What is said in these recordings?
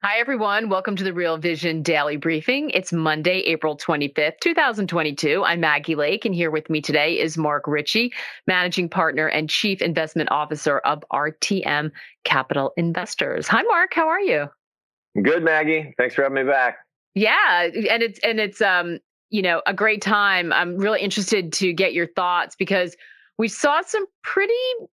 Hi, everyone. Welcome to the Real Vision Daily Briefing. It's Monday, April 25th, 2022. I'm Maggie Lake, and here with me today is Mark Ritchie, Managing Partner and Chief Investment Officer of RTM Capital Investors. Hi, Mark. How are you? Good, Maggie. Thanks for having me back. Yeah, and it's and it's um you know a great time. I'm really interested to get your thoughts because we saw some pretty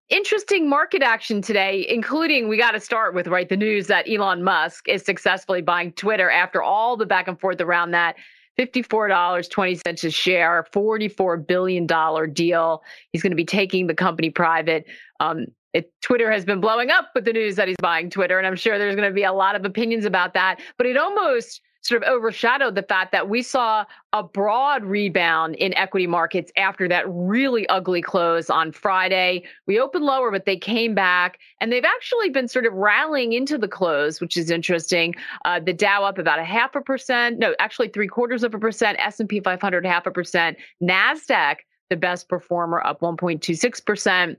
interesting market action today, including we got to start with right the news that Elon Musk is successfully buying Twitter after all the back and forth around that. $54.20 a share, $44 billion deal. He's going to be taking the company private. Um, it, Twitter has been blowing up with the news that he's buying Twitter, and I'm sure there's going to be a lot of opinions about that. But it almost sort of overshadowed the fact that we saw a broad rebound in equity markets after that really ugly close on Friday. We opened lower, but they came back, and they've actually been sort of rallying into the close, which is interesting. Uh, the Dow up about a half a percent, no, actually three quarters of a percent. S and P 500 half a percent. Nasdaq, the best performer, up 1.26 percent.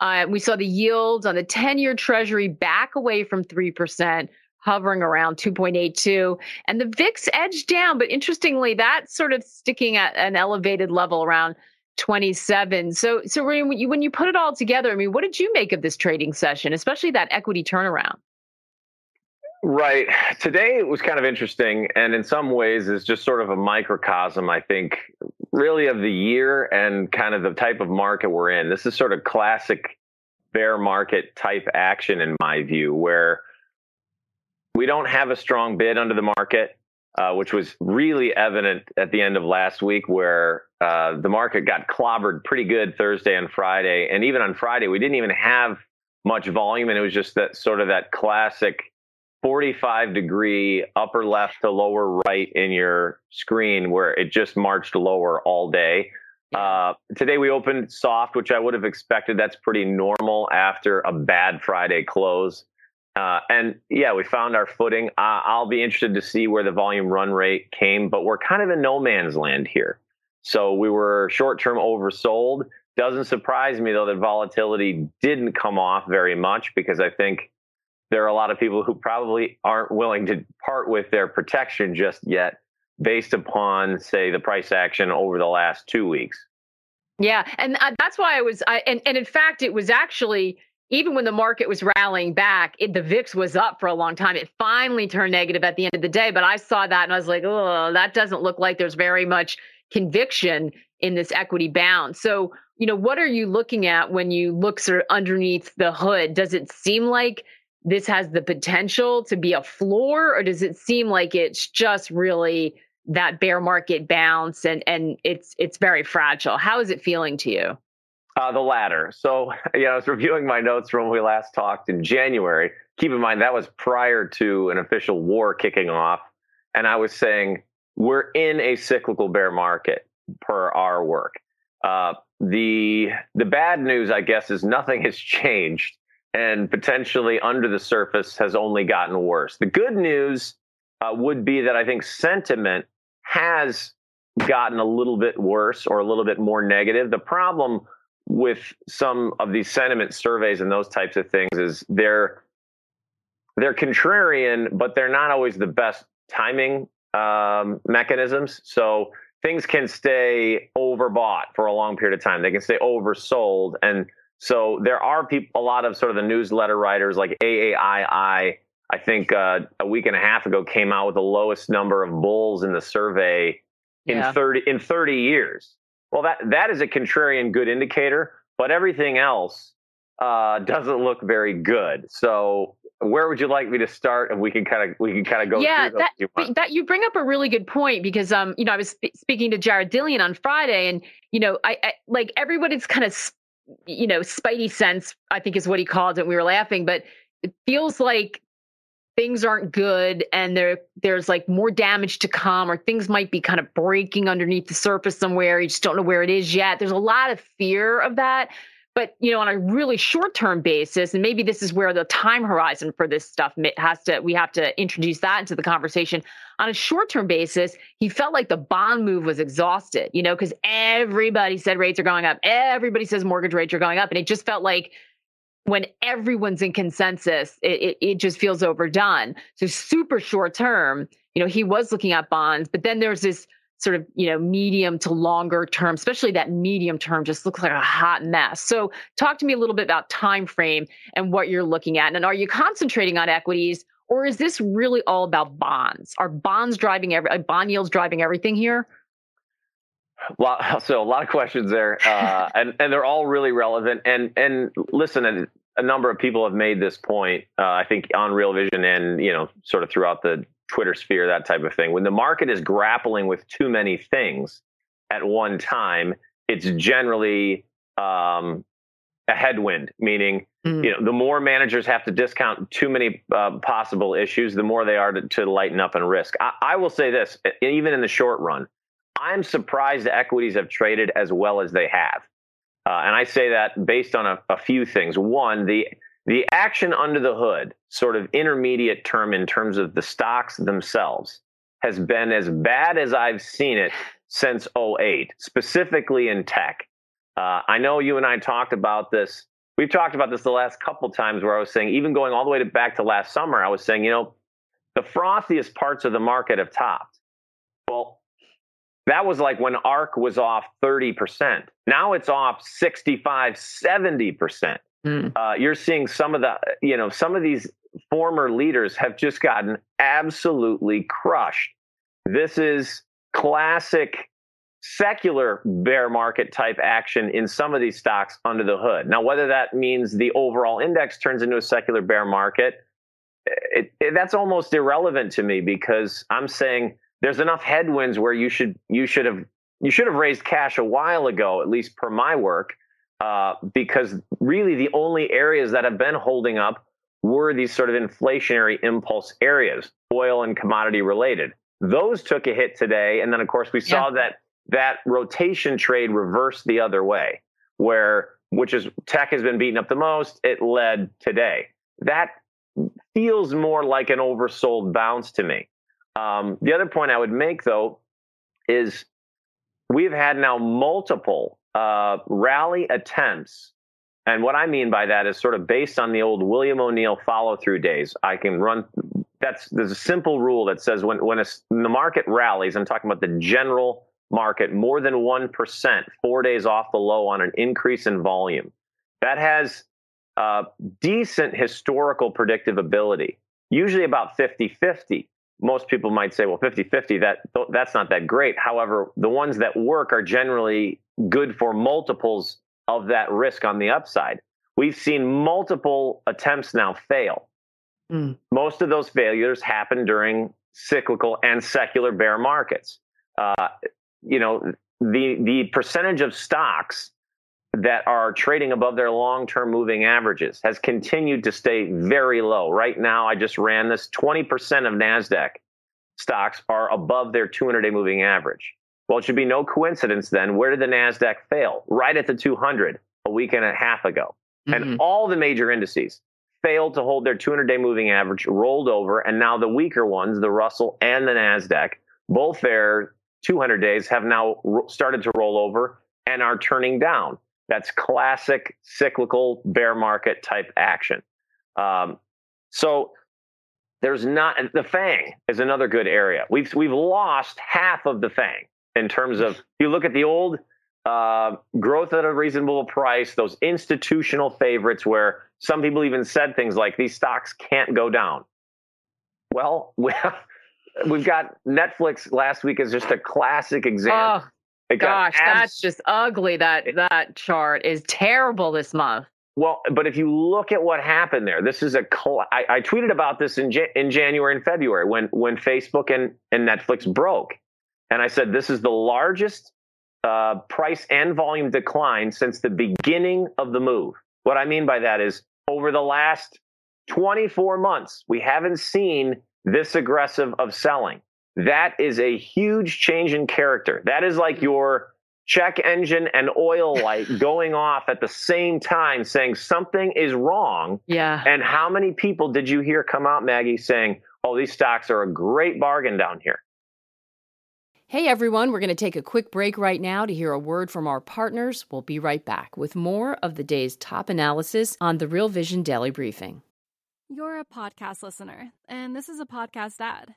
Uh, we saw the yields on the 10 year treasury back away from 3%, hovering around 2.82 and the VIX edged down but interestingly that's sort of sticking at an elevated level around 27 so so when you, when you put it all together I mean what did you make of this trading session especially that equity turnaround Right. Today was kind of interesting and in some ways is just sort of a microcosm I think really of the year and kind of the type of market we're in. This is sort of classic bear market type action in my view where we don't have a strong bid under the market, uh, which was really evident at the end of last week, where uh, the market got clobbered pretty good Thursday and Friday. And even on Friday, we didn't even have much volume. And it was just that sort of that classic 45 degree upper left to lower right in your screen where it just marched lower all day. Uh, today we opened soft, which I would have expected. That's pretty normal after a bad Friday close. Uh, and yeah, we found our footing. Uh, I'll be interested to see where the volume run rate came, but we're kind of in no man's land here. So we were short term oversold. Doesn't surprise me though that volatility didn't come off very much because I think there are a lot of people who probably aren't willing to part with their protection just yet based upon, say, the price action over the last two weeks. Yeah, and uh, that's why I was, I, and and in fact, it was actually even when the market was rallying back, it, the VIX was up for a long time. It finally turned negative at the end of the day. But I saw that and I was like, oh, that doesn't look like there's very much conviction in this equity bound. So, you know, what are you looking at when you look sort of underneath the hood? Does it seem like this has the potential to be a floor, or does it seem like it's just really that bear market bounce and and it's it's very fragile? How is it feeling to you? Uh, the latter. So, yeah, I was reviewing my notes from when we last talked in January. Keep in mind that was prior to an official war kicking off, and I was saying we're in a cyclical bear market per our work. Uh, the the bad news, I guess, is nothing has changed, and potentially under the surface has only gotten worse. The good news uh, would be that I think sentiment has gotten a little bit worse or a little bit more negative. The problem with some of these sentiment surveys and those types of things is they're they're contrarian, but they're not always the best timing um, mechanisms. So things can stay overbought for a long period of time. They can stay oversold, and so there are people, a lot of sort of the newsletter writers like AAII. I think uh, a week and a half ago came out with the lowest number of bulls in the survey yeah. in 30 in 30 years. Well, that that is a contrarian good indicator, but everything else uh, doesn't look very good. So, where would you like me to start? And we can kind of we can kind of go. Yeah, that you that you bring up a really good point because um you know I was sp- speaking to Jared Dillian on Friday, and you know I, I like everybody's kind of you know spidey sense I think is what he called it. We were laughing, but it feels like things aren't good and there there's like more damage to come or things might be kind of breaking underneath the surface somewhere you just don't know where it is yet. There's a lot of fear of that but you know on a really short term basis and maybe this is where the time horizon for this stuff has to we have to introduce that into the conversation. On a short term basis he felt like the bond move was exhausted you know because everybody said rates are going up everybody says mortgage rates are going up and it just felt like when everyone's in consensus, it, it, it, just feels overdone. So super short term, you know, he was looking at bonds, but then there's this sort of, you know, medium to longer term, especially that medium term just looks like a hot mess. So talk to me a little bit about time frame and what you're looking at. And are you concentrating on equities or is this really all about bonds? Are bonds driving every uh, bond yields driving everything here? so a lot of questions there, uh, and and they're all really relevant. And and listen, and a number of people have made this point. Uh, I think on Real Vision and you know sort of throughout the Twitter sphere, that type of thing. When the market is grappling with too many things at one time, it's generally um, a headwind. Meaning, mm. you know, the more managers have to discount too many uh, possible issues, the more they are to, to lighten up and risk. I, I will say this, even in the short run I'm surprised the equities have traded as well as they have. Uh, and I say that based on a, a, few things. One, the the action under the hood, sort of intermediate term in terms of the stocks themselves, has been as bad as I've seen it since 08, specifically in tech. Uh, I know you and I talked about this. We've talked about this the last couple times where I was saying, even going all the way to back to last summer, I was saying, you know, the frothiest parts of the market have topped. Well, that was like when ARK was off 30%. Now it's off 65, 70%. Mm. Uh, you're seeing some of the, you know, some of these former leaders have just gotten absolutely crushed. This is classic secular bear market type action in some of these stocks under the hood. Now, whether that means the overall index turns into a secular bear market, it, it, that's almost irrelevant to me because I'm saying there's enough headwinds where you should you should have you should have raised cash a while ago, at least per my work, uh, because really the only areas that have been holding up were these sort of inflationary impulse areas, oil and commodity related. Those took a hit today, and then of course we saw yeah. that that rotation trade reversed the other way, where which is tech has been beaten up the most. It led today. That feels more like an oversold bounce to me. Um, the other point I would make, though, is we've had now multiple uh, rally attempts. And what I mean by that is sort of based on the old William O'Neill follow through days. I can run that's there's a simple rule that says when when, a, when the market rallies, I'm talking about the general market, more than 1%, four days off the low on an increase in volume. That has uh, decent historical predictive ability, usually about 50 50 most people might say, well, 50 50, that, that's not that great. However, the ones that work are generally good for multiples of that risk on the upside. We've seen multiple attempts now fail. Mm. Most of those failures happen during cyclical and secular bear markets. Uh, you know, the the percentage of stocks that are trading above their long term moving averages has continued to stay very low. Right now, I just ran this 20% of NASDAQ stocks are above their 200 day moving average. Well, it should be no coincidence then. Where did the NASDAQ fail? Right at the 200 a week and a half ago. Mm-hmm. And all the major indices failed to hold their 200 day moving average, rolled over. And now the weaker ones, the Russell and the NASDAQ, both their 200 days have now started to roll over and are turning down. That's classic cyclical bear market type action. Um, so there's not the FANG is another good area. We've we've lost half of the FANG in terms of you look at the old uh, growth at a reasonable price, those institutional favorites where some people even said things like these stocks can't go down. Well, we've got Netflix last week is just a classic example. Oh Gosh, abs- that's just ugly. That that chart is terrible this month. Well, but if you look at what happened there, this is a. I, I tweeted about this in in January and February when when Facebook and and Netflix broke, and I said this is the largest uh, price and volume decline since the beginning of the move. What I mean by that is over the last 24 months, we haven't seen this aggressive of selling. That is a huge change in character. That is like your check engine and oil light going off at the same time saying something is wrong. Yeah. And how many people did you hear come out, Maggie, saying, oh, these stocks are a great bargain down here? Hey everyone, we're going to take a quick break right now to hear a word from our partners. We'll be right back with more of the day's top analysis on the Real Vision Daily Briefing. You're a podcast listener, and this is a podcast ad.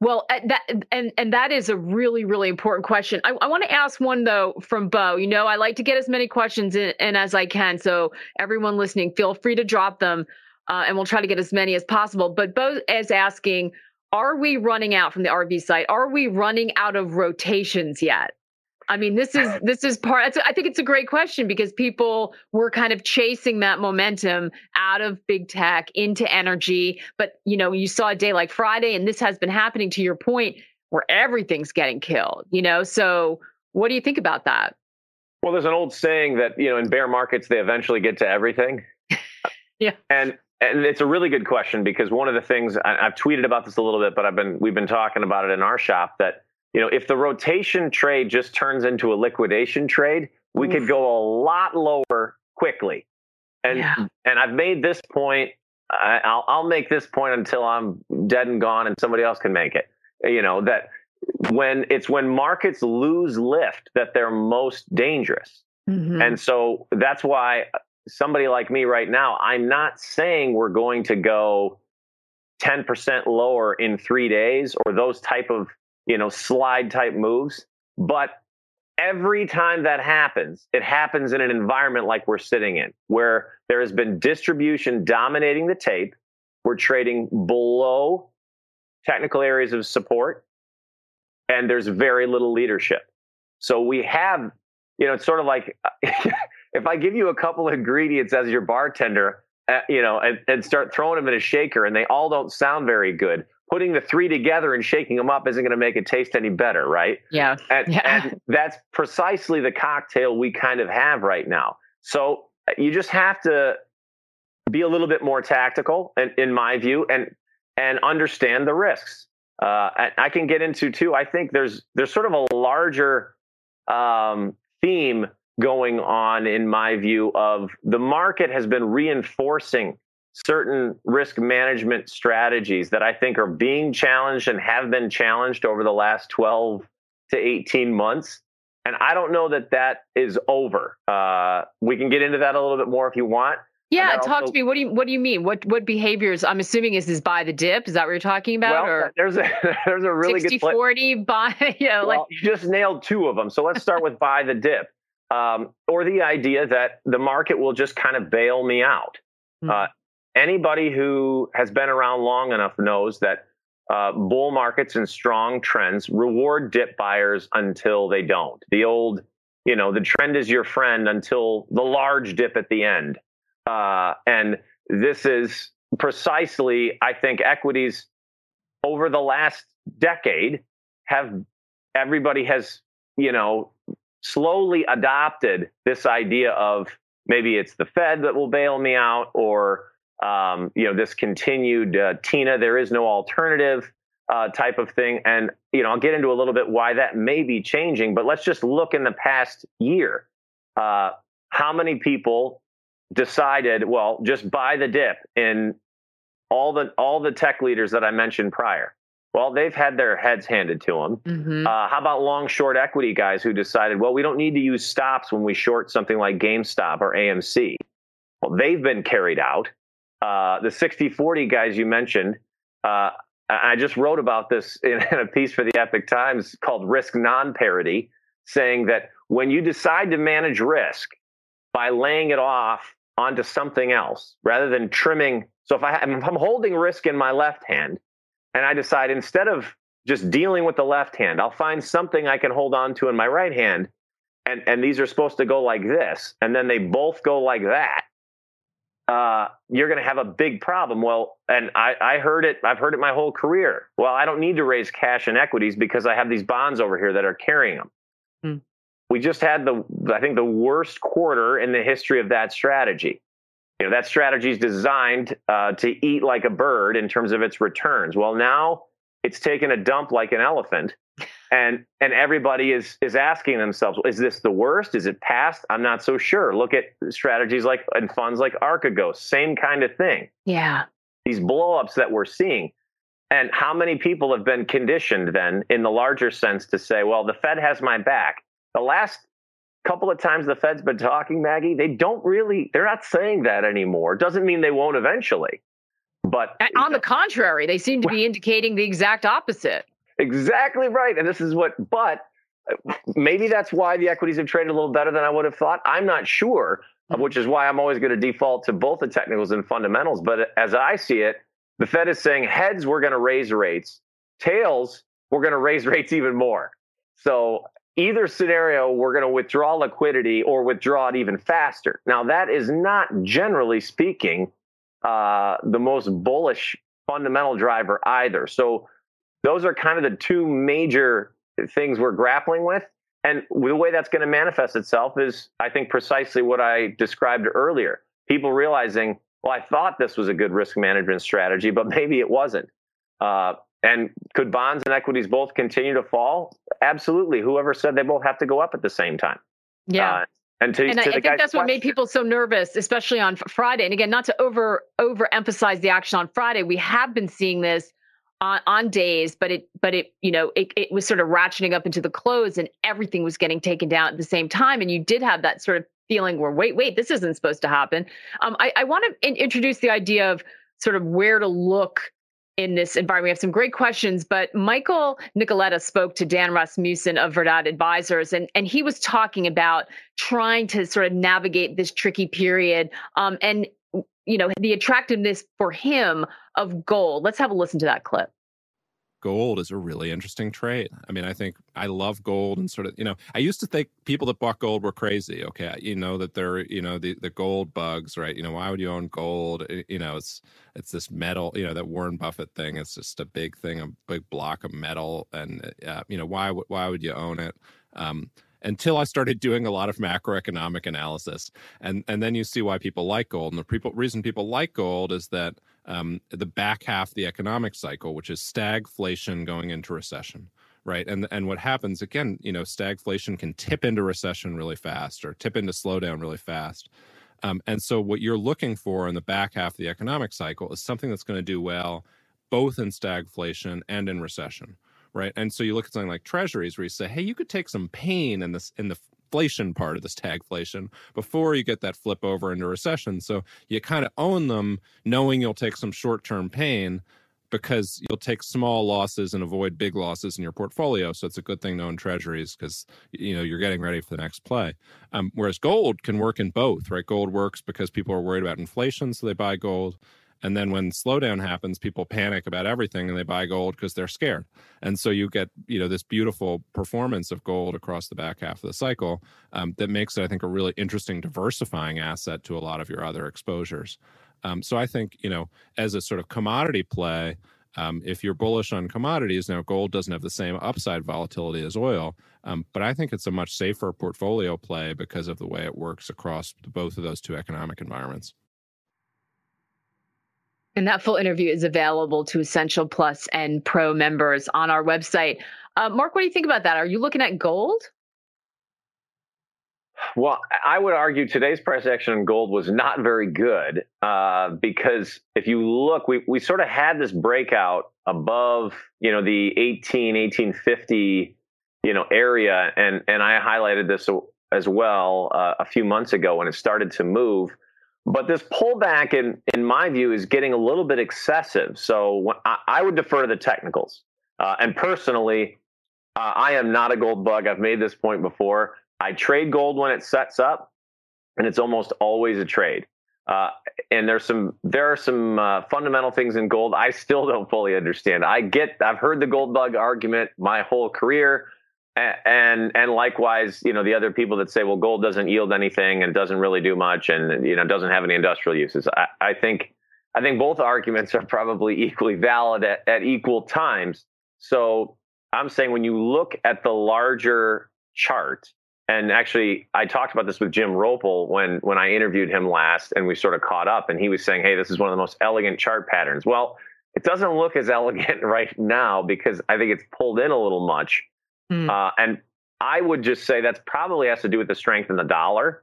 Well, uh, that and and that is a really really important question. I, I want to ask one though from Bo. You know, I like to get as many questions in, in as I can. So everyone listening, feel free to drop them, uh, and we'll try to get as many as possible. But Bo is asking, are we running out from the RV site? Are we running out of rotations yet? I mean, this is this is part. I think it's a great question because people were kind of chasing that momentum out of big tech into energy. But you know, you saw a day like Friday, and this has been happening. To your point, where everything's getting killed. You know, so what do you think about that? Well, there's an old saying that you know in bear markets they eventually get to everything. yeah, and and it's a really good question because one of the things I, I've tweeted about this a little bit, but I've been we've been talking about it in our shop that you know, if the rotation trade just turns into a liquidation trade, we Oof. could go a lot lower quickly. And yeah. and I've made this point. I, I'll I'll make this point until I'm dead and gone, and somebody else can make it. You know that when it's when markets lose lift that they're most dangerous. Mm-hmm. And so that's why somebody like me right now, I'm not saying we're going to go 10% lower in three days or those type of you know, slide type moves. But every time that happens, it happens in an environment like we're sitting in, where there has been distribution dominating the tape. We're trading below technical areas of support, and there's very little leadership. So we have, you know, it's sort of like if I give you a couple of ingredients as your bartender, uh, you know, and, and start throwing them in a shaker and they all don't sound very good putting the three together and shaking them up isn't going to make it taste any better, right? Yeah. And, yeah. and that's precisely the cocktail we kind of have right now. So uh, you just have to be a little bit more tactical, in, in my view, and and understand the risks. Uh, I can get into too. I think there's there's sort of a larger um, theme going on in my view of the market has been reinforcing certain risk management strategies that I think are being challenged and have been challenged over the last 12 to 18 months. And I don't know that that is over. Uh, we can get into that a little bit more if you want. Yeah, talk also, to me. What do you What do you mean? What What behaviors? I'm assuming is this buy the dip. Is that what you're talking about? Well, or there's a there's a really 60, good 40 buy. You know, well, like you just nailed two of them. So let's start with buy the dip, um, or the idea that the market will just kind of bail me out. Mm-hmm. Uh, anybody who has been around long enough knows that uh, bull markets and strong trends reward dip buyers until they don't. The old, you know, the trend is your friend until the large dip at the end. Uh, and this is precisely, I think, equities over the last decade have everybody has, you know, slowly adopted this idea of maybe it's the Fed that will bail me out or um, you know, this continued uh, Tina, there is no alternative uh, type of thing. And, you know, I'll get into a little bit why that may be changing, but let's just look in the past year. Uh, how many people decided, well, just buy the dip in all the all the tech leaders that I mentioned prior? Well, they've had their heads handed to them. Mm-hmm. Uh, how about long short equity guys who decided, well, we don't need to use stops when we short something like GameStop or AMC? Well, they've been carried out. Uh, the 60 40 guys you mentioned, uh, I just wrote about this in, in a piece for the Epoch Times called Risk Non Parity, saying that when you decide to manage risk by laying it off onto something else rather than trimming. So if, I, if I'm holding risk in my left hand and I decide instead of just dealing with the left hand, I'll find something I can hold on to in my right hand and and these are supposed to go like this, and then they both go like that, uh, you're going to have a big problem. Well, and I, I heard it. I've heard it my whole career. Well, I don't need to raise cash and equities because I have these bonds over here that are carrying them. Hmm. We just had the, I think, the worst quarter in the history of that strategy. You know, that strategy is designed uh, to eat like a bird in terms of its returns. Well, now it's taken a dump like an elephant and and everybody is is asking themselves is this the worst? Is it past? I'm not so sure. Look at strategies like and funds like archegos same kind of thing. Yeah. These blowups that we're seeing. And how many people have been conditioned then in the larger sense to say well the fed has my back. The last couple of times the fed's been talking maggie they don't really they're not saying that anymore. Doesn't mean they won't eventually but on the contrary they seem to be indicating the exact opposite Exactly right. And this is what, but uh, maybe that's why the equities have traded a little better than I would have thought. I'm not sure, hmm. which is why I'm always going to default to both the technicals and fundamentals. But as I see it, the Fed is saying heads, we're going to raise rates, tails, we're going to raise rates even more. So either scenario, we're going to withdraw liquidity or withdraw it even faster. Now, that is not generally speaking uh, the most bullish fundamental driver either. So those are kind of the two major things we're grappling with. And the way that's going to manifest itself is, I think, precisely what I described earlier. People realizing, well, I thought this was a good risk management strategy, but maybe it wasn't. Uh, and could bonds and equities both continue to fall? Absolutely. Whoever said they both have to go up at the same time? Yeah. Uh, and, to, and to I, I think that's question, what made people so nervous, especially on Friday. And again, not to over overemphasize the action on Friday, we have been seeing this on, on days, but it but it you know it, it was sort of ratcheting up into the close and everything was getting taken down at the same time. And you did have that sort of feeling where wait wait this isn't supposed to happen. Um, I, I want to in- introduce the idea of sort of where to look in this environment. We have some great questions, but Michael Nicoletta spoke to Dan Rasmussen of Verdad Advisors, and, and he was talking about trying to sort of navigate this tricky period. Um, and you know, the attractiveness for him of gold. Let's have a listen to that clip gold is a really interesting trade. I mean, I think I love gold and sort of, you know, I used to think people that bought gold were crazy. Okay. You know, that they're, you know, the, the gold bugs, right? You know, why would you own gold? You know, it's, it's this metal, you know, that Warren Buffett thing. It's just a big thing, a big block of metal. And, uh, you know, why, why would you own it? Um, until I started doing a lot of macroeconomic analysis. And and then you see why people like gold. And the people, reason people like gold is that um, the back half of the economic cycle, which is stagflation going into recession, right? And and what happens again, you know, stagflation can tip into recession really fast or tip into slowdown really fast. Um, and so what you're looking for in the back half of the economic cycle is something that's going to do well both in stagflation and in recession right? And so you look at something like treasuries where you say, hey, you could take some pain in this in the inflation part of this stagflation before you get that flip over into recession. So you kind of own them knowing you'll take some short-term pain because you'll take small losses and avoid big losses in your portfolio. So it's a good thing to own treasuries because you know you're getting ready for the next play. Um, whereas gold can work in both, right? Gold works because people are worried about inflation, so they buy gold. And then when slowdown happens, people panic about everything and they buy gold because they're scared. And so you get, you know, this beautiful performance of gold across the back half of the cycle um, that makes it, I think, a really interesting diversifying asset to a lot of your other exposures. Um, so I think, you know, as a sort of commodity play, um, if you're bullish on commodities, now gold doesn't have the same upside volatility as oil, um, but I think it's a much safer portfolio play because of the way it works across both of those two economic environments. And that full interview is available to Essential Plus and Pro members on our website. Uh, Mark, what do you think about that? Are you looking at gold? Well, I would argue today's price action on gold was not very good uh, because if you look, we, we sort of had this breakout above, you know, the 18, 1850, you know, area. And, and I highlighted this as well uh, a few months ago when it started to move. But this pullback, in in my view, is getting a little bit excessive. So I, I, would defer to the technicals. Uh, and personally, uh, I am not a gold bug. I've made this point before. I trade gold when it sets up, and it's almost always a trade. Uh, and there's some there are some uh, fundamental things in gold I still don't fully understand. I get I've heard the gold bug argument my whole career, and and likewise, you know, the other people that say, well, gold doesn't yield anything and doesn't really do much, and you know, doesn't have any industrial uses. I, I think I think both arguments are probably equally valid at, at equal times. So I'm saying when you look at the larger chart, and actually I talked about this with Jim Roppel when when I interviewed him last, and we sort of caught up, and he was saying, hey, this is one of the most elegant chart patterns. Well, it doesn't look as elegant right now because I think it's pulled in a little much. Mm. Uh, and I would just say that's probably has to do with the strength in the dollar.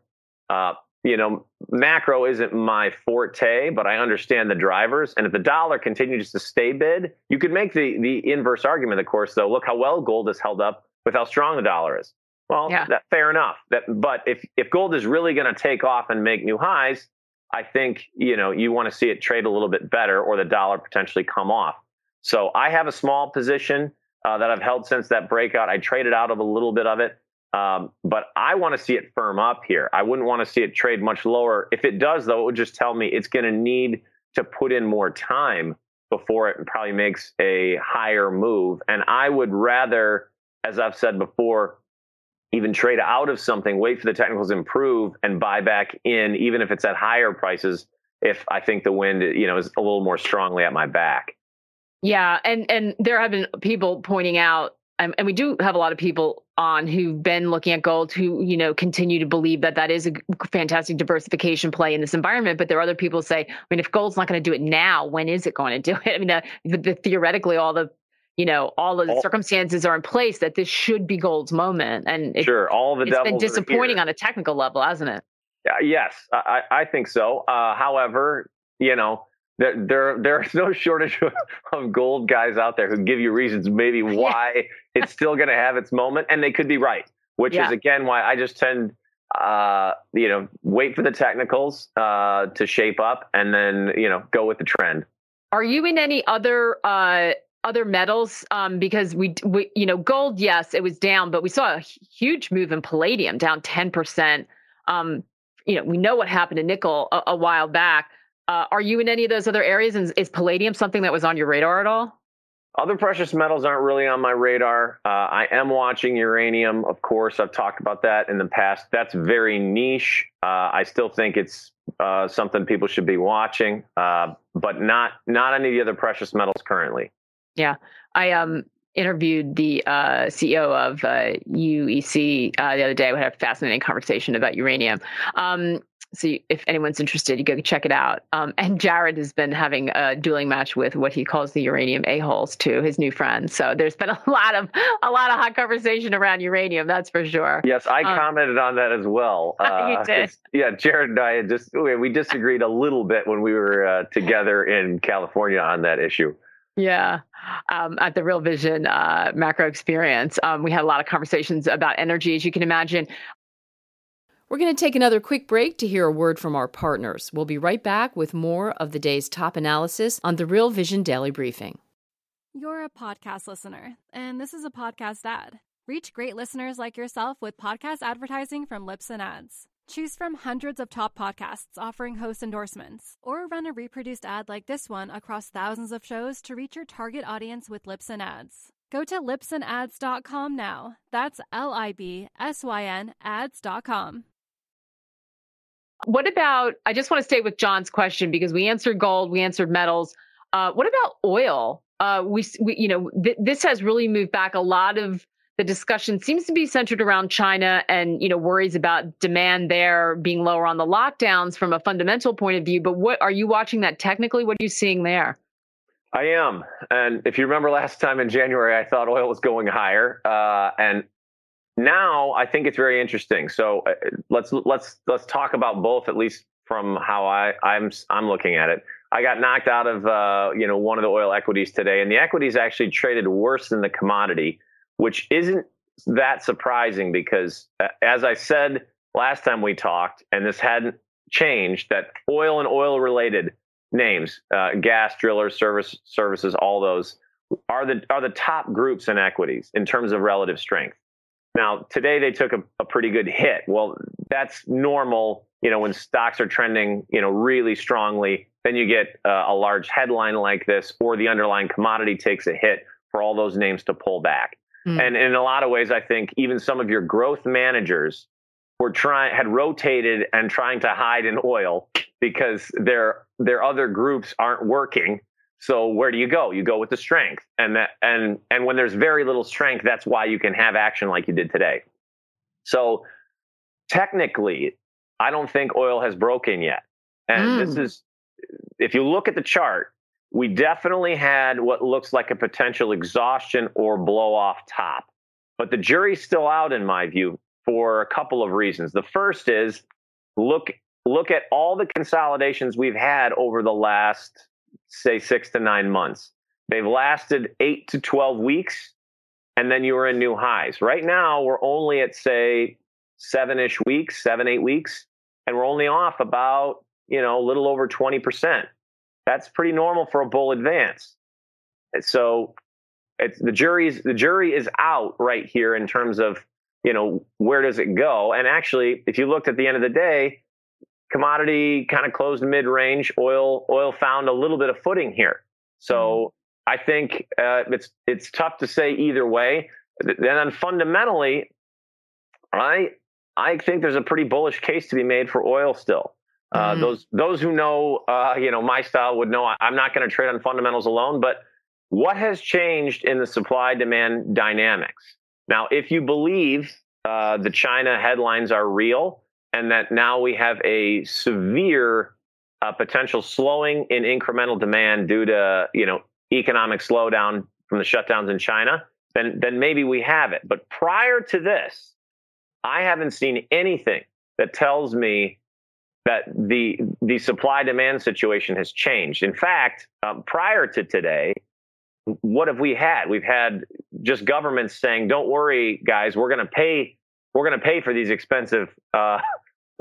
Uh, you know, macro isn't my forte, but I understand the drivers. And if the dollar continues to stay bid, you could make the the inverse argument, of course, though. Look how well gold has held up with how strong the dollar is. Well, yeah. that, fair enough. That, but if if gold is really going to take off and make new highs, I think you know you want to see it trade a little bit better, or the dollar potentially come off. So I have a small position uh, that I've held since that breakout. I traded out of a little bit of it, um, but I want to see it firm up here. I wouldn't want to see it trade much lower. If it does, though, it would just tell me it's going to need to put in more time before it probably makes a higher move. And I would rather, as I've said before, even trade out of something, wait for the technicals improve, and buy back in, even if it's at higher prices. If I think the wind, you know, is a little more strongly at my back. Yeah, and and there have been people pointing out, um, and we do have a lot of people on who've been looking at gold who you know continue to believe that that is a fantastic diversification play in this environment. But there are other people who say, I mean, if gold's not going to do it now, when is it going to do it? I mean, the, the, theoretically, all the you know all the all, circumstances are in place that this should be gold's moment, and it, sure, all the it's been disappointing on a technical level, hasn't it? Uh, yes, I, I think so. Uh, however, you know there, there there's no shortage of gold guys out there who give you reasons maybe why it's still going to have its moment and they could be right which yeah. is again why i just tend uh, you know wait for the technicals uh, to shape up and then you know go with the trend. Are you in any other uh, other metals? Um, because we, we you know gold yes it was down but we saw a huge move in palladium down 10% um, you know we know what happened to nickel a, a while back uh, are you in any of those other areas? And is palladium something that was on your radar at all? Other precious metals aren't really on my radar. Uh, I am watching uranium, of course. I've talked about that in the past. That's very niche. Uh, I still think it's uh, something people should be watching, uh, but not not any of the other precious metals currently. Yeah, I um interviewed the uh, CEO of UEC uh, the other day. We had a fascinating conversation about uranium. Um, so if anyone's interested, you go check it out. Um, and Jared has been having a dueling match with what he calls the uranium a holes too, his new friend. So there's been a lot of a lot of hot conversation around uranium. That's for sure. Yes, I um, commented on that as well. Uh, you did. Yeah, Jared and I had just we disagreed a little bit when we were uh, together in California on that issue. Yeah. Um, at the Real Vision uh, macro experience, um, we had a lot of conversations about energy, as you can imagine. We're going to take another quick break to hear a word from our partners. We'll be right back with more of the day's top analysis on the Real Vision Daily Briefing. You're a podcast listener, and this is a podcast ad. Reach great listeners like yourself with podcast advertising from Libsyn Ads. Choose from hundreds of top podcasts offering host endorsements, or run a reproduced ad like this one across thousands of shows to reach your target audience with Libsyn Ads. Go to libsynads.com now. That's L I B S Y N ads.com. What about? I just want to stay with John's question because we answered gold, we answered metals. Uh, what about oil? Uh, we, we, you know, th- this has really moved back. A lot of the discussion seems to be centered around China and you know worries about demand there being lower on the lockdowns from a fundamental point of view. But what are you watching that technically? What are you seeing there? I am, and if you remember last time in January, I thought oil was going higher, uh, and now I think it's very interesting. So uh, let's let's let's talk about both at least from how I I'm I'm looking at it. I got knocked out of uh, you know one of the oil equities today, and the equities actually traded worse than the commodity, which isn't that surprising because uh, as I said last time we talked, and this hadn't changed, that oil and oil related names, uh, gas drillers, service services, all those are the are the top groups in equities in terms of relative strength. Now, today they took a, a pretty good hit. Well, that's normal. You know, when stocks are trending, you know, really strongly, then you get uh, a large headline like this, or the underlying commodity takes a hit for all those names to pull back. Mm. And in a lot of ways, I think even some of your growth managers were trying had rotated and trying to hide in oil because their their other groups aren't working. So where do you go? You go with the strength, and that and and when there's very little strength, that's why you can have action like you did today. So technically, I don't think oil has broken yet. And mm. this is, if you look at the chart, we definitely had what looks like a potential exhaustion or blow off top. But the jury's still out, in my view, for a couple of reasons. The first is look look at all the consolidations we've had over the last, say, six to nine months. They've lasted eight to 12 weeks, and then you were in new highs. Right now, we're only at, say, seven ish weeks, seven, eight weeks, and we're only off about, you know, a little over 20%. That's pretty normal for a bull advance. So it's the jury's the jury is out right here in terms of you know where does it go and actually if you looked at the end of the day commodity kind of closed mid range oil oil found a little bit of footing here so mm-hmm. i think uh, it's it's tough to say either way and then fundamentally i I think there's a pretty bullish case to be made for oil still. Uh, mm-hmm. Those those who know, uh, you know, my style would know I'm not going to trade on fundamentals alone. But what has changed in the supply demand dynamics? Now, if you believe uh, the China headlines are real and that now we have a severe uh, potential slowing in incremental demand due to you know economic slowdown from the shutdowns in China, then then maybe we have it. But prior to this, I haven't seen anything that tells me that the the supply demand situation has changed. In fact, um, prior to today, what have we had? We've had just governments saying, "Don't worry, guys, we're going to pay we're going to pay for these expensive uh,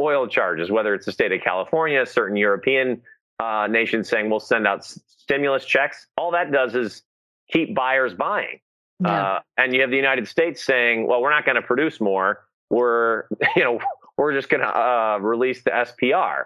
oil charges." Whether it's the state of California, certain European uh, nations saying we'll send out s- stimulus checks. All that does is keep buyers buying. Yeah. Uh, and you have the United States saying, "Well, we're not going to produce more." we're you know we're just going to uh, release the SPR.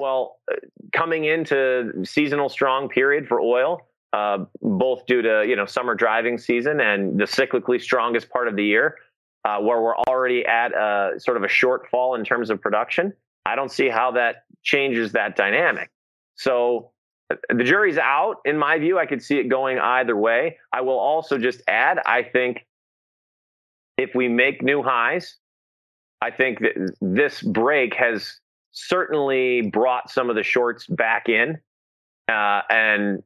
Well, uh, coming into seasonal strong period for oil, uh, both due to you know summer driving season and the cyclically strongest part of the year, uh, where we're already at a sort of a shortfall in terms of production. I don't see how that changes that dynamic. So uh, the jury's out. In my view, I could see it going either way. I will also just add, I think if we make new highs, I think that this break has certainly brought some of the shorts back in. Uh, and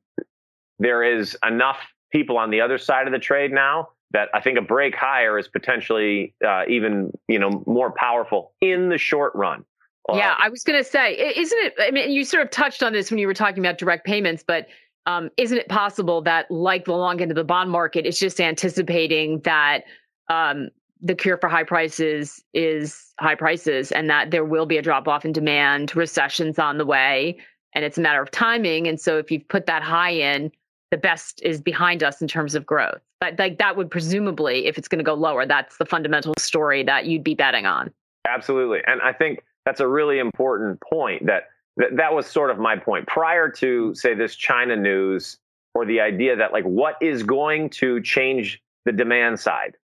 there is enough people on the other side of the trade now that I think a break higher is potentially uh, even you know more powerful in the short run. Yeah, uh, I was going to say, isn't it? I mean, you sort of touched on this when you were talking about direct payments, but um, isn't it possible that, like the long end of the bond market, it's just anticipating that um, the cure for high prices is high prices and that there will be a drop off in demand, recessions on the way, and it's a matter of timing. And so if you put that high in, the best is behind us in terms of growth. But like that would presumably, if it's going to go lower, that's the fundamental story that you'd be betting on. Absolutely. And I think that's a really important point that that, that was sort of my point prior to say this China news or the idea that like what is going to change the demand side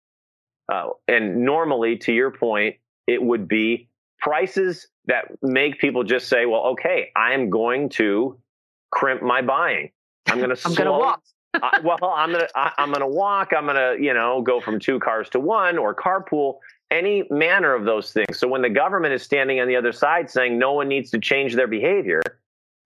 uh, and normally, to your point, it would be prices that make people just say, well, okay, I am going to crimp my buying. I'm going to I'm to walk. I, well, I'm going to, I'm going to walk. I'm going to, you know, go from two cars to one or carpool, any manner of those things. So when the government is standing on the other side saying no one needs to change their behavior,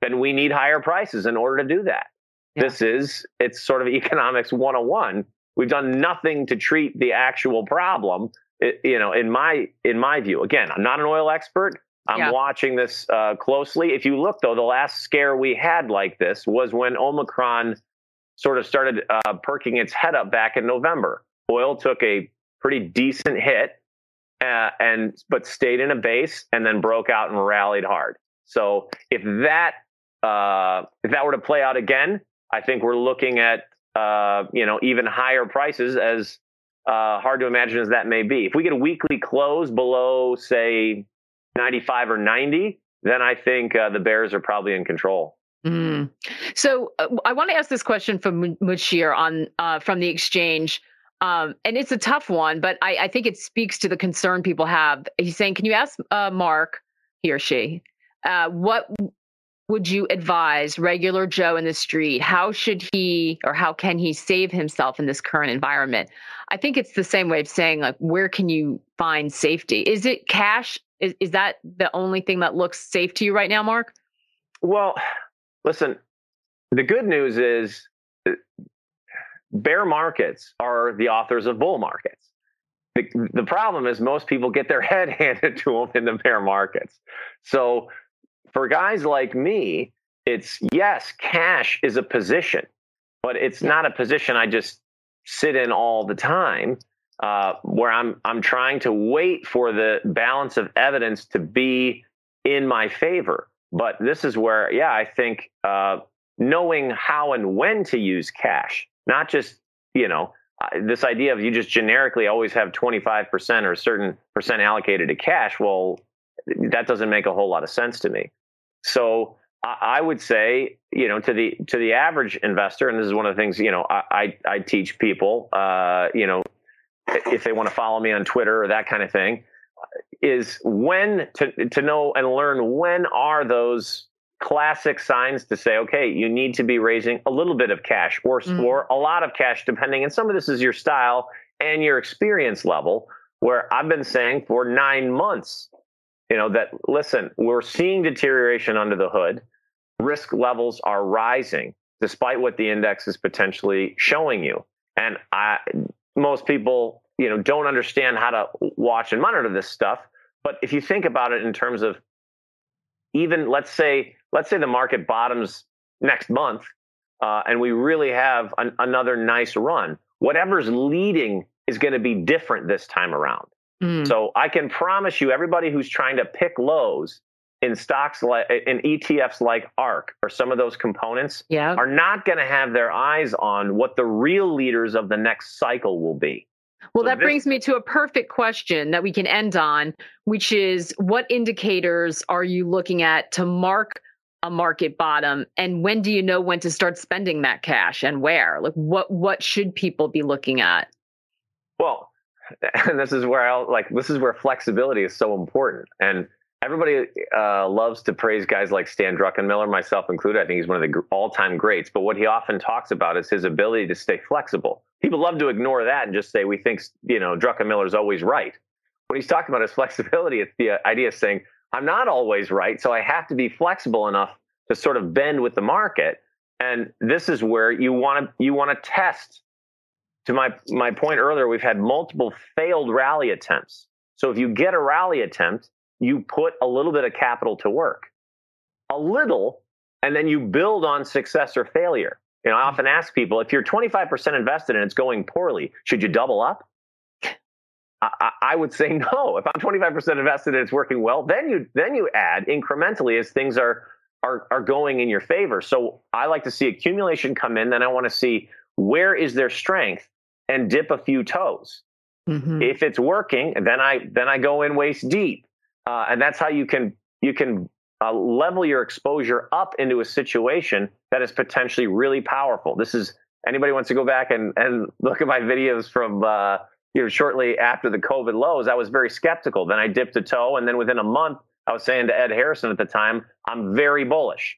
then we need higher prices in order to do that. Yeah. This is, it's sort of economics 101 We've done nothing to treat the actual problem. It, you know, in my in my view, again, I'm not an oil expert. I'm yeah. watching this uh, closely. If you look, though, the last scare we had like this was when Omicron sort of started uh, perking its head up back in November. Oil took a pretty decent hit, uh, and but stayed in a base and then broke out and rallied hard. So if that uh, if that were to play out again, I think we're looking at uh, you know, even higher prices as uh, hard to imagine as that may be. If we get a weekly close below, say, 95 or 90, then I think uh, the Bears are probably in control. Mm. So uh, I want to ask this question from Mushir on uh, from the exchange. Um, and it's a tough one, but I, I, think it speaks to the concern people have. He's saying, Can you ask uh, Mark, he or she, uh, what would you advise regular Joe in the street? How should he or how can he save himself in this current environment? I think it's the same way of saying, like, where can you find safety? Is it cash? Is, is that the only thing that looks safe to you right now, Mark? Well, listen, the good news is uh, bear markets are the authors of bull markets. The, the problem is most people get their head handed to them in the bear markets. So for guys like me, it's yes, cash is a position, but it's not a position I just sit in all the time. Uh, where I'm I'm trying to wait for the balance of evidence to be in my favor. But this is where, yeah, I think uh, knowing how and when to use cash, not just you know this idea of you just generically always have 25% or a certain percent allocated to cash. Well, that doesn't make a whole lot of sense to me. So I would say, you know, to the to the average investor, and this is one of the things, you know, I I, I teach people, uh, you know, if they want to follow me on Twitter or that kind of thing, is when to to know and learn when are those classic signs to say, okay, you need to be raising a little bit of cash or mm. or a lot of cash, depending. And some of this is your style and your experience level. Where I've been saying for nine months, you know that listen we're seeing deterioration under the hood risk levels are rising despite what the index is potentially showing you. And i most people you know don't understand how to watch and monitor this stuff. But if you think about it in terms of even let's say let's say the market bottoms next month uh, and we really have an, another nice run whatever's leading is going to be different this time around. Mm. So I can promise you, everybody who's trying to pick lows in stocks like in ETFs like ARK or some of those components yeah. are not going to have their eyes on what the real leaders of the next cycle will be. Well, so that this, brings me to a perfect question that we can end on, which is what indicators are you looking at to mark a market bottom and when do you know when to start spending that cash and where? Like what what should people be looking at? Well, and this is where I like this is where flexibility is so important. And everybody uh, loves to praise guys like Stan Druckenmiller, myself included. I think he's one of the all-time greats. But what he often talks about is his ability to stay flexible. People love to ignore that and just say we think you know Druckenmiller is always right. What he's talking about is flexibility. It's the idea of saying I'm not always right, so I have to be flexible enough to sort of bend with the market. And this is where you want to you want to test to my my point earlier, we've had multiple failed rally attempts. So if you get a rally attempt, you put a little bit of capital to work, a little, and then you build on success or failure. You know, I often ask people if you're 25% invested and it's going poorly, should you double up? I, I would say no. If I'm 25% invested and it's working well, then you then you add incrementally as things are are are going in your favor. So I like to see accumulation come in. Then I want to see where is their strength and dip a few toes. Mm-hmm. If it's working, then I then I go in waist deep, uh, and that's how you can you can uh, level your exposure up into a situation that is potentially really powerful. This is anybody wants to go back and and look at my videos from uh, you know shortly after the COVID lows. I was very skeptical. Then I dipped a toe, and then within a month, I was saying to Ed Harrison at the time, I'm very bullish.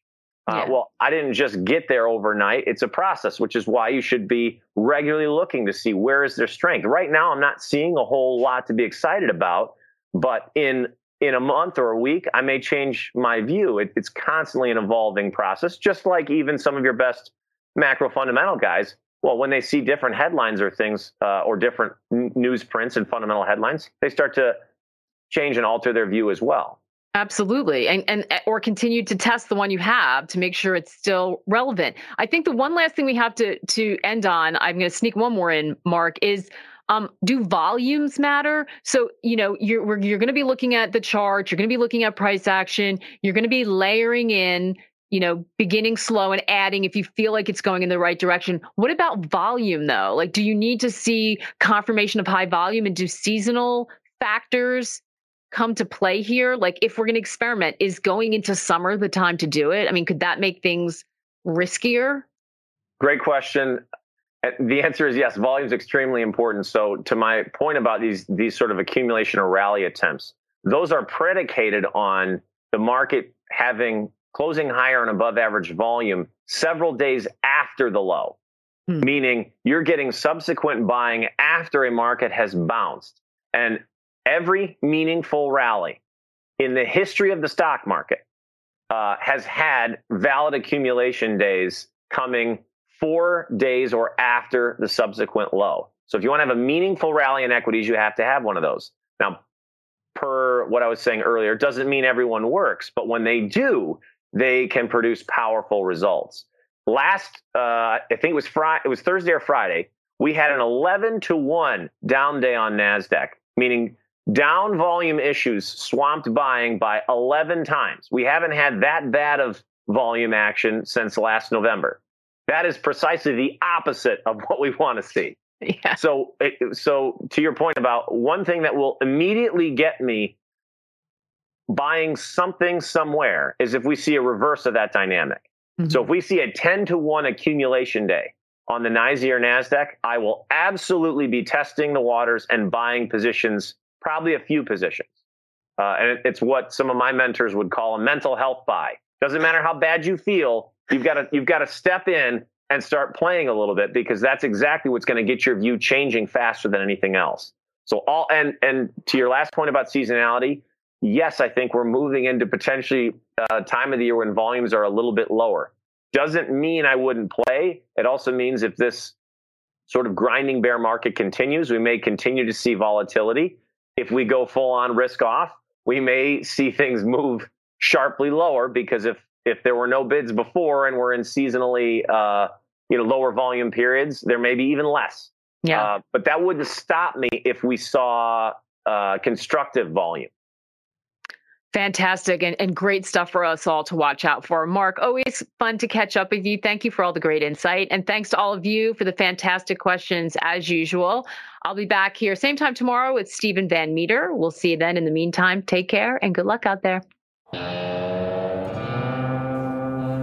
Uh, yeah. Well, I didn't just get there overnight. It's a process, which is why you should be regularly looking to see where is their strength. Right now, I'm not seeing a whole lot to be excited about, but in in a month or a week, I may change my view. It, it's constantly an evolving process, just like even some of your best macro fundamental guys. Well, when they see different headlines or things uh, or different n- news prints and fundamental headlines, they start to change and alter their view as well. Absolutely. And and eh, or continue to test the one you have to make sure it's still relevant. I think the one last thing we have to to end on, I'm going to sneak one more in, Mark, is um, do volumes matter? So, you know, you're you're going to be looking at the chart, you're going to be looking at price action, you're going to be layering in, you know, beginning slow and adding if you feel like it's going in the right direction. What about volume though? Like do you need to see confirmation of high volume and do seasonal factors come to play here? Like, if we're going to experiment, is going into summer the time to do it? I mean, could that make things riskier? Great question. The answer is yes. Volume is extremely important. So, to my point about these these sort of accumulation or rally attempts, those are predicated on the market having closing higher and above average volume several days after the low, hmm. meaning you're getting subsequent buying after a market has bounced. And every meaningful rally in the history of the stock market uh, has had valid accumulation days coming four days or after the subsequent low. So if you want to have a meaningful rally in equities, you have to have one of those. Now, per what I was saying earlier, doesn't mean everyone works, but when they do, they can produce powerful results. Last, uh, I think it was Friday, it was Thursday or Friday. We had an 11 to 1 down day on NASDAQ, meaning down volume issues swamped buying by 11 times. We haven't had that bad of volume action since last November. That is precisely the opposite of what we want to see. Yeah. So, so to your point about one thing that will immediately get me buying something somewhere is if we see a reverse of that dynamic. Mm-hmm. So if we see a 10 to 1 accumulation day on the NYSE or NASDAQ, I will absolutely be testing the waters and buying positions, probably a few positions. Uh, and it's what some of my mentors would call a mental health buy. Doesn't matter how bad you feel, you've got to you've got to step in and start playing a little bit because that's exactly what's going to get your view changing faster than anything else. So all and and to your last point about seasonality, yes, I think we're moving into potentially a uh, time of the year when volumes are a little bit lower. Doesn't mean I wouldn't play. It also means if this sort of grinding bear market continues, we may continue to see volatility. If we go full on risk off, we may see things move sharply lower because if if there were no bids before and we're in seasonally uh, you know lower volume periods, there may be even less. Yeah. Uh, but that wouldn't stop me if we saw uh, constructive volume. Fantastic and, and great stuff for us all to watch out for. Mark, always fun to catch up with you. Thank you for all the great insight. And thanks to all of you for the fantastic questions as usual. I'll be back here same time tomorrow with Steven Van Metre. We'll see you then. In the meantime, take care and good luck out there.